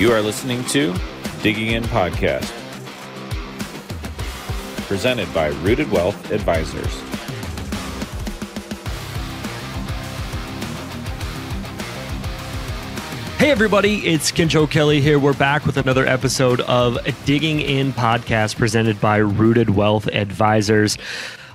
You are listening to Digging In Podcast, presented by Rooted Wealth Advisors. Hey, everybody, it's Kencho Kelly here. We're back with another episode of Digging In Podcast presented by Rooted Wealth Advisors.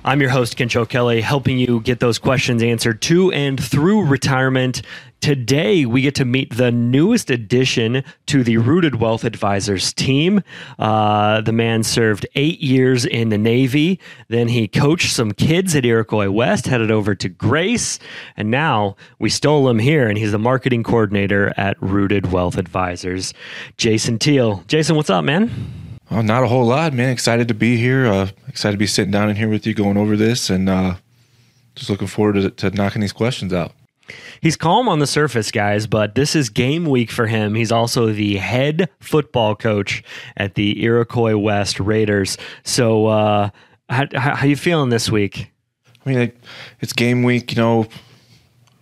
I'm your host, Kencho Kelly, helping you get those questions answered to and through retirement. Today, we get to meet the newest addition to the Rooted Wealth Advisors team. Uh, the man served eight years in the Navy. Then he coached some kids at Iroquois West, headed over to Grace. And now we stole him here, and he's the marketing coordinator at Rooted Wealth Advisors. Jason Thiele. Jason, what's up, man? Oh, not a whole lot, man. Excited to be here. Uh, excited to be sitting down in here with you, going over this, and uh, just looking forward to, to knocking these questions out. He's calm on the surface, guys, but this is game week for him. He's also the head football coach at the Iroquois West Raiders. So, uh, how, how you feeling this week? I mean, it, it's game week. You know,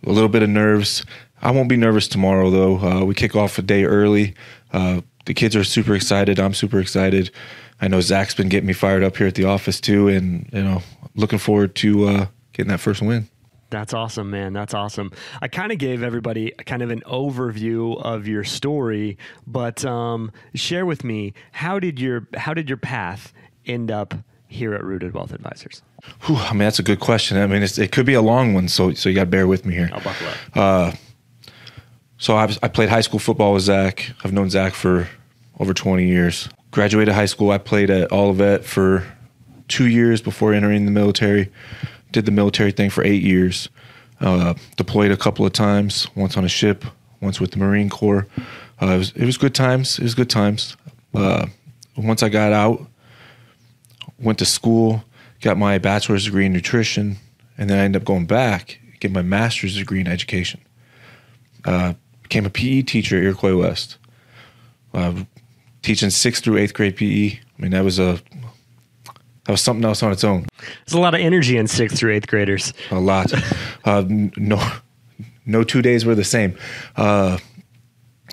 a little bit of nerves. I won't be nervous tomorrow, though. Uh, we kick off a day early. Uh, the kids are super excited. I'm super excited. I know Zach's been getting me fired up here at the office too, and you know, looking forward to uh, getting that first win. That's awesome, man. That's awesome. I kind of gave everybody kind of an overview of your story, but um, share with me how did your how did your path end up here at Rooted Wealth Advisors? Whew, I mean, that's a good question. I mean, it could be a long one, so so you got to bear with me here. I'll buckle up. Uh, so I, was, I played high school football with Zach. I've known Zach for over 20 years. Graduated high school. I played at Olivet for two years before entering the military. Did the military thing for eight years. Uh, deployed a couple of times. Once on a ship. Once with the Marine Corps. Uh, it was it was good times. It was good times. Uh, once I got out, went to school, got my bachelor's degree in nutrition, and then I ended up going back, get my master's degree in education. Uh, became a PE teacher at Iroquois West, uh, teaching sixth through eighth grade PE. I mean, that was a that was something else on its own. There's a lot of energy in sixth through eighth graders. A lot. uh, no, no two days were the same. Uh,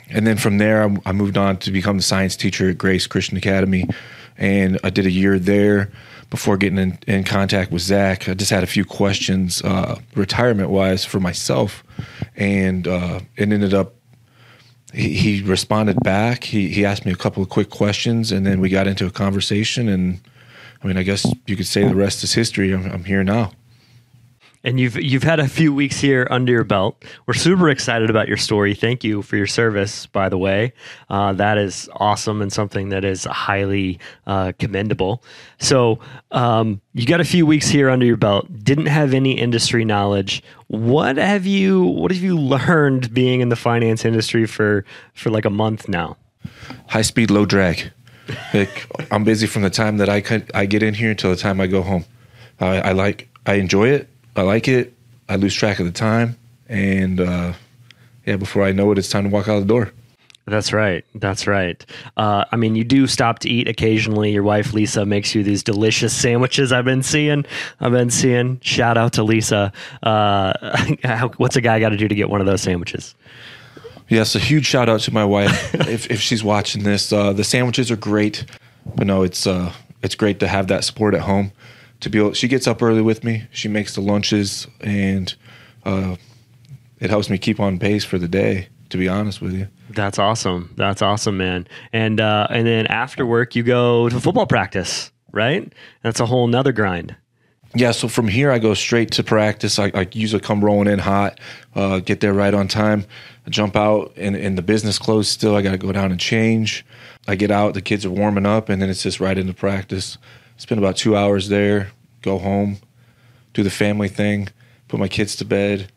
and then from there, I, I moved on to become the science teacher at Grace Christian Academy, and I did a year there before getting in, in, contact with Zach. I just had a few questions, uh, retirement wise, for myself, and uh, it ended up. He, he, responded back. He he asked me a couple of quick questions, and then we got into a conversation. And I mean, I guess you could say the rest is history. I'm, I'm here now and you've you've had a few weeks here under your belt. We're super excited about your story. Thank you for your service, by the way. Uh, that is awesome and something that is highly uh, commendable. So um, you got a few weeks here under your belt. Didn't have any industry knowledge. What have you What have you learned being in the finance industry for for like a month now? High speed, low drag. Like, I'm busy from the time that I could, I get in here until the time I go home. I like I enjoy it I like it. I lose track of the time, and uh, yeah, before I know it, it's time to walk out the door. That's right. That's right. Uh, I mean, you do stop to eat occasionally. Your wife Lisa makes you these delicious sandwiches. I've been seeing. I've been seeing. Shout out to Lisa. Uh, what's a guy got to do to get one of those sandwiches? Yes, a huge shout out to my wife if, if she's watching this. Uh, the sandwiches are great, but no, it's uh, it's great to have that support at home to be able. She gets up early with me. She makes the lunches, and uh, it helps me keep on pace for the day. To be honest with you, that's awesome. That's awesome, man. And uh, and then after work, you go to football practice, right? That's a whole nother grind. Yeah, so from here I go straight to practice. I, I usually come rolling in hot, uh, get there right on time, jump out, and, and the business closed still. I got to go down and change. I get out, the kids are warming up, and then it's just right into practice spend about two hours there, go home, do the family thing, put my kids to bed,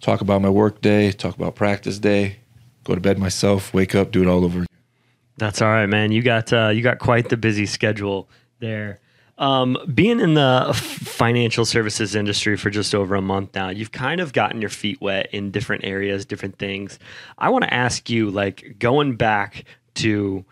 talk about my work day, talk about practice day, go to bed myself, wake up, do it all over. That's all right, man. You got uh, you got quite the busy schedule there. Um, being in the financial services industry for just over a month now, you've kind of gotten your feet wet in different areas, different things. I want to ask you, like, going back to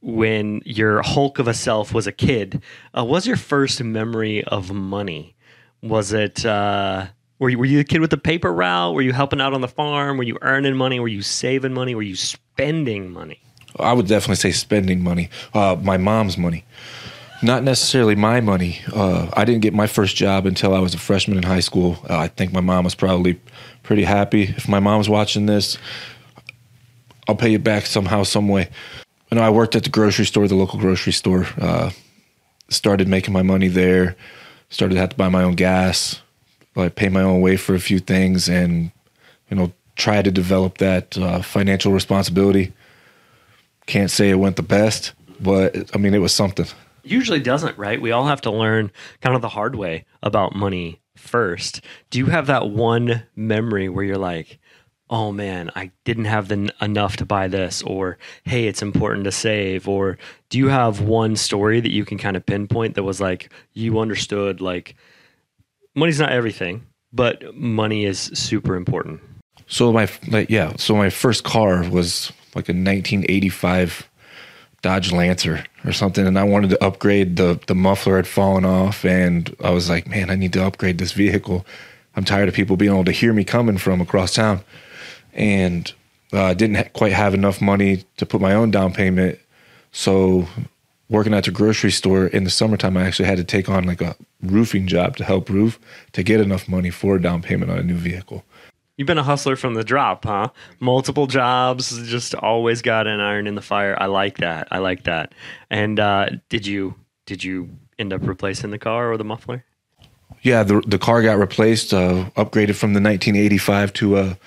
when your Hulk of a self was a kid, uh, was your first memory of money? Was it uh, Were you, were you the kid with the paper route? Were you helping out on the farm? Were you earning money? Were you saving money? Were you spending money? I would definitely say spending money. Uh, my mom's money, not necessarily my money. Uh, I didn't get my first job until I was a freshman in high school. Uh, I think my mom was probably pretty happy. If my mom's watching this, I'll pay you back somehow, some way. You know, I worked at the grocery store, the local grocery store. Uh, started making my money there. Started to have to buy my own gas, like pay my own way for a few things, and you know, try to develop that uh, financial responsibility. Can't say it went the best, but I mean, it was something. Usually doesn't, right? We all have to learn kind of the hard way about money first. Do you have that one memory where you're like, oh man, I didn't have the, enough to buy this, or hey, it's important to save, or do you have one story that you can kind of pinpoint that was like you understood like money's not everything, but money is super important? So my yeah, so my first car was like a 1985 Dodge Lancer or something, and I wanted to upgrade the the muffler had fallen off, and I was like, man, I need to upgrade this vehicle. I'm tired of people being able to hear me coming from across town, and uh, didn't ha- quite have enough money to put my own down payment. So, working at the grocery store in the summertime, I actually had to take on like a roofing job to help roof to get enough money for a down payment on a new vehicle. You've been a hustler from the drop, huh? Multiple jobs, just always got an iron in the fire. I like that. I like that. And uh, did you did you end up replacing the car or the muffler? Yeah, the the car got replaced, uh, upgraded from the 1985 to a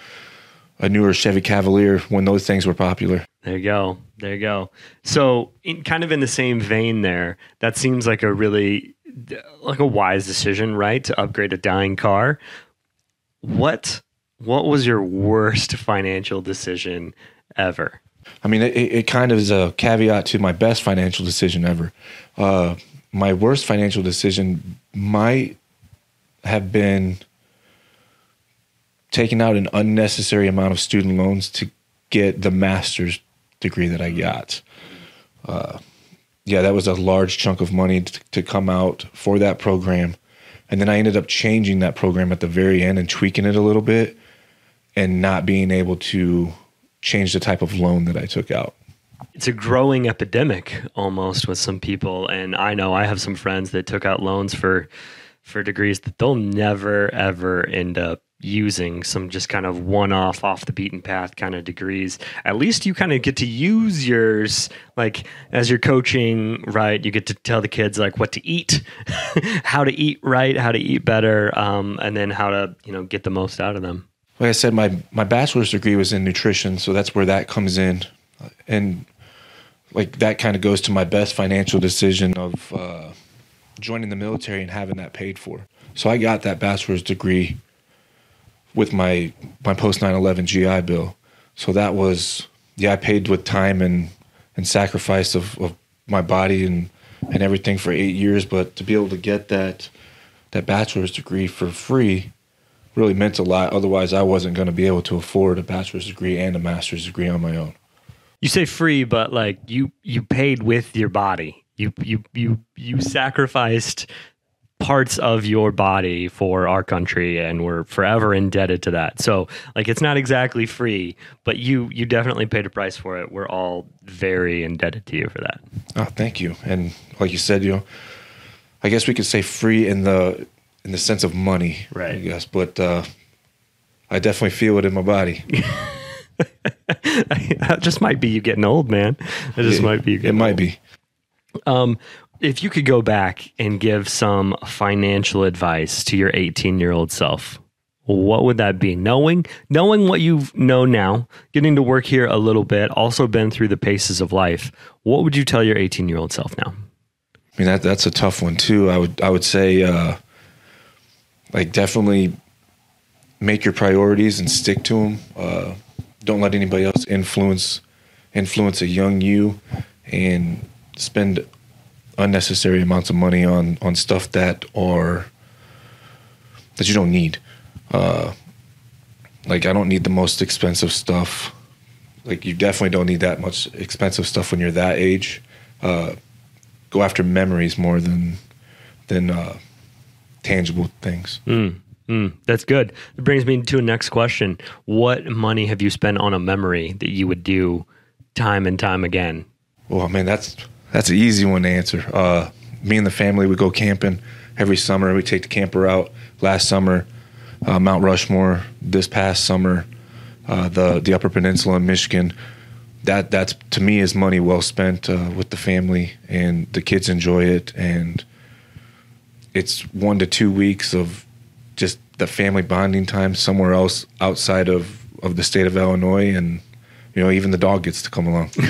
a newer Chevy Cavalier when those things were popular. There you go. There you go. So, in, kind of in the same vein, there, that seems like a really like a wise decision, right? To upgrade a dying car. What what was your worst financial decision ever? I mean, it, it kind of is a caveat to my best financial decision ever. Uh, my worst financial decision might have been taking out an unnecessary amount of student loans to get the master's degree that I got. Uh, yeah, that was a large chunk of money to, to come out for that program. And then I ended up changing that program at the very end and tweaking it a little bit and not being able to change the type of loan that I took out. It's a growing epidemic almost with some people and I know I have some friends that took out loans for for degrees that they'll never ever end up using some just kind of one off off the beaten path kind of degrees. At least you kind of get to use yours like as you're coaching right? You get to tell the kids like what to eat how to eat right how to eat better um, and then how to you know get the most out of them like I said, my my bachelor's degree was in nutrition, so that's where that comes in, and like that kind of goes to my best financial decision of uh, joining the military and having that paid for. So I got that bachelor's degree with my my post 9/11 GI Bill. So that was yeah, I paid with time and and sacrifice of, of my body and and everything for eight years, but to be able to get that that bachelor's degree for free really meant a lot. Otherwise, I wasn't going to be able to afford a bachelor's degree and a master's degree on my own. You say free, but like you you paid with your body. You you you you sacrificed parts of your body for our country and we're forever indebted to that. So like it's not exactly free, but you you definitely paid a price for it. We're all very indebted to you for that. Oh, thank you. And like you said, you know, I guess we could say free in the in the sense of money, right? I guess, but uh, I definitely feel it in my body. that just might be you getting old, man. It just it, might be. it might old. be. Um, if you could go back and give some financial advice to your 18 year old self, what would that be? Knowing knowing what you know now, getting to work here a little bit, also been through the paces of life. What would you tell your 18 year old self now? I mean that that's a tough one too. I would I would say uh, like definitely make your priorities and stick to them. Uh, don't let anybody else influence influence a young you and spend unnecessary amounts of money on on stuff that are that you don't need. Uh, like I don't need the most expensive stuff. Like you definitely don't need that much expensive stuff when you're that age. Uh, go after memories more than than uh, tangible things. Mm, Mm, that's good. It brings me to a next question. What money have you spent on a memory that you would do time and time again? Well, man, that's that's an easy one to answer. Uh, me and the family would go camping every summer. We take the camper out. Last summer, uh, Mount Rushmore. This past summer, uh, the the Upper Peninsula in Michigan. That that's to me is money well spent uh, with the family, and the kids enjoy it. And it's one to two weeks of just the family bonding time somewhere else outside of of the state of Illinois, and you know even the dog gets to come along.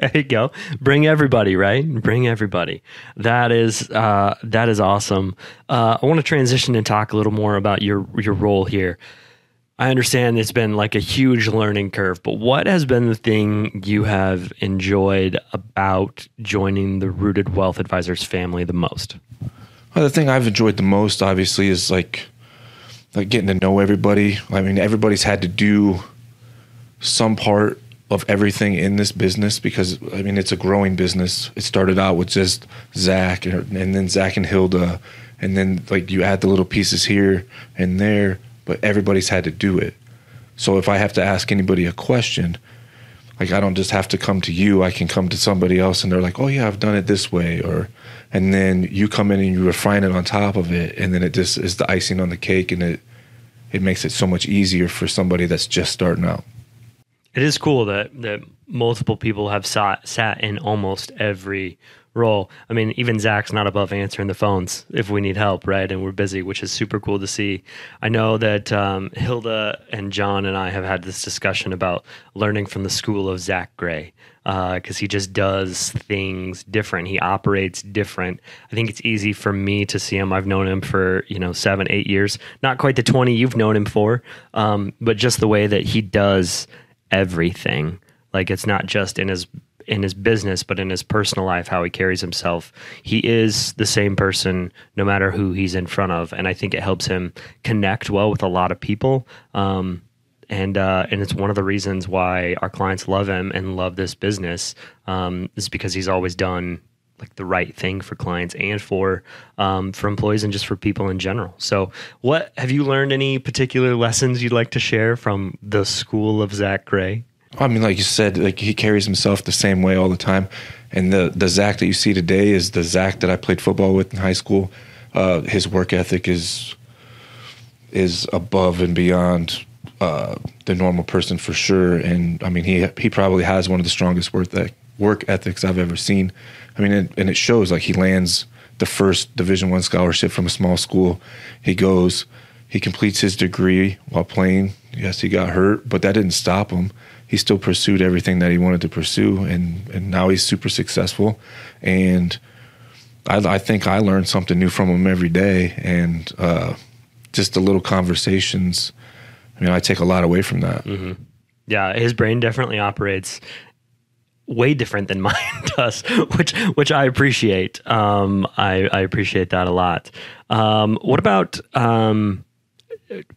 There you go. Bring everybody, right? Bring everybody. That is uh, that is awesome. Uh, I want to transition and talk a little more about your your role here. I understand it's been like a huge learning curve, but what has been the thing you have enjoyed about joining the Rooted Wealth Advisors family the most? Well, the thing I've enjoyed the most, obviously, is like like getting to know everybody. I mean, everybody's had to do some part of everything in this business because I mean it's a growing business. It started out with just Zach and, and then Zach and Hilda, and then like you add the little pieces here and there, but everybody's had to do it. So if I have to ask anybody a question, like I don't just have to come to you. I can come to somebody else, and they're like, "Oh yeah, I've done it this way," or and then you come in and you refine it on top of it, and then it just is the icing on the cake, and it it makes it so much easier for somebody that's just starting out. It is cool that that multiple people have sat sat in almost every role. I mean, even Zach's not above answering the phones if we need help, right? And we're busy, which is super cool to see. I know that um, Hilda and John and I have had this discussion about learning from the school of Zach Gray because uh, he just does things different. He operates different. I think it's easy for me to see him. I've known him for you know seven, eight years. Not quite the twenty you've known him for, um, but just the way that he does everything. Like it's not just in his in his business, but in his personal life, how he carries himself. He is the same person no matter who he's in front of, and I think it helps him connect well with a lot of people. Um, and uh, and it's one of the reasons why our clients love him and love this business um, is because he's always done like the right thing for clients and for um, for employees and just for people in general. So, what have you learned? Any particular lessons you'd like to share from the school of Zach Gray? I mean, like you said, like he carries himself the same way all the time, and the the Zach that you see today is the Zach that I played football with in high school. Uh, his work ethic is is above and beyond uh, the normal person for sure, and I mean he he probably has one of the strongest work work ethics I've ever seen. I mean, and it shows. Like he lands the first Division One scholarship from a small school. He goes, he completes his degree while playing. Yes, he got hurt, but that didn't stop him. He still pursued everything that he wanted to pursue, and and now he's super successful. And I, I think I learned something new from him every day, and uh, just the little conversations. I mean, I take a lot away from that. Mm-hmm. Yeah, his brain definitely operates way different than mine does, which which I appreciate. Um, I, I appreciate that a lot. Um, what about um,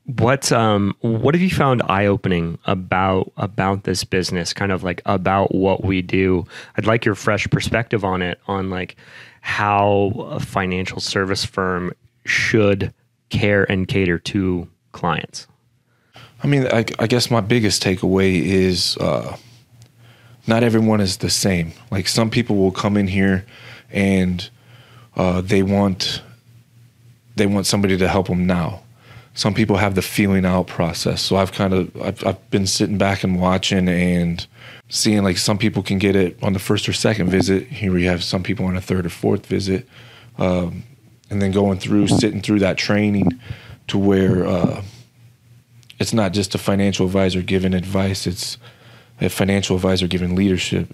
what um, what have you found eye opening about about this business? Kind of like about what we do. I'd like your fresh perspective on it, on like how a financial service firm should care and cater to clients. I mean, I, I guess my biggest takeaway is. Uh, not everyone is the same. Like some people will come in here and uh, they want they want somebody to help them now. Some people have the feeling out process. So I've kind of I've, I've been sitting back and watching and seeing like some people can get it on the first or second visit. Here we have some people on a third or fourth visit, um, and then going through sitting through that training to where uh, it's not just a financial advisor giving advice. It's a financial advisor giving leadership.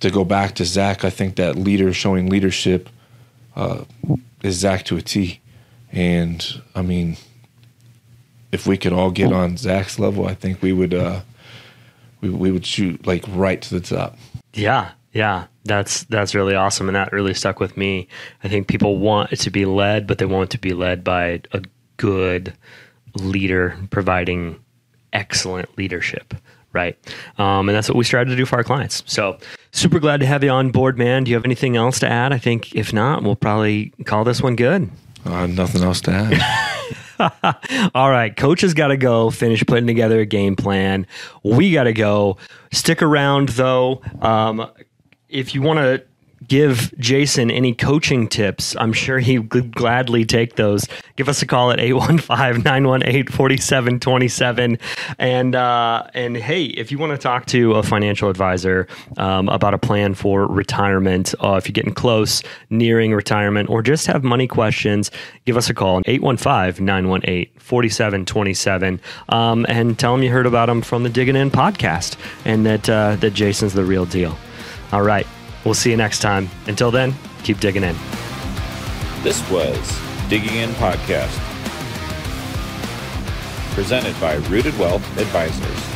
To go back to Zach, I think that leader showing leadership uh, is Zach to a T. And I mean, if we could all get on Zach's level, I think we would uh, we we would shoot like right to the top. Yeah, yeah, that's that's really awesome, and that really stuck with me. I think people want to be led, but they want to be led by a good leader providing excellent leadership right? Um, and that's what we started to do for our clients. So super glad to have you on board, man. Do you have anything else to add? I think if not, we'll probably call this one good. Uh, nothing else to add. All right, coach has got to go finish putting together a game plan. We got to go. Stick around though. Um, if you want to give Jason any coaching tips, I'm sure he would gladly take those. Give us a call at 815-918-4727. And, uh, and hey, if you want to talk to a financial advisor um, about a plan for retirement, uh, if you're getting close, nearing retirement, or just have money questions, give us a call, 815-918-4727, um, and tell them you heard about them from the Digging In podcast and that, uh, that Jason's the real deal. All right. We'll see you next time. Until then, keep digging in. This was Digging In Podcast, presented by Rooted Wealth Advisors.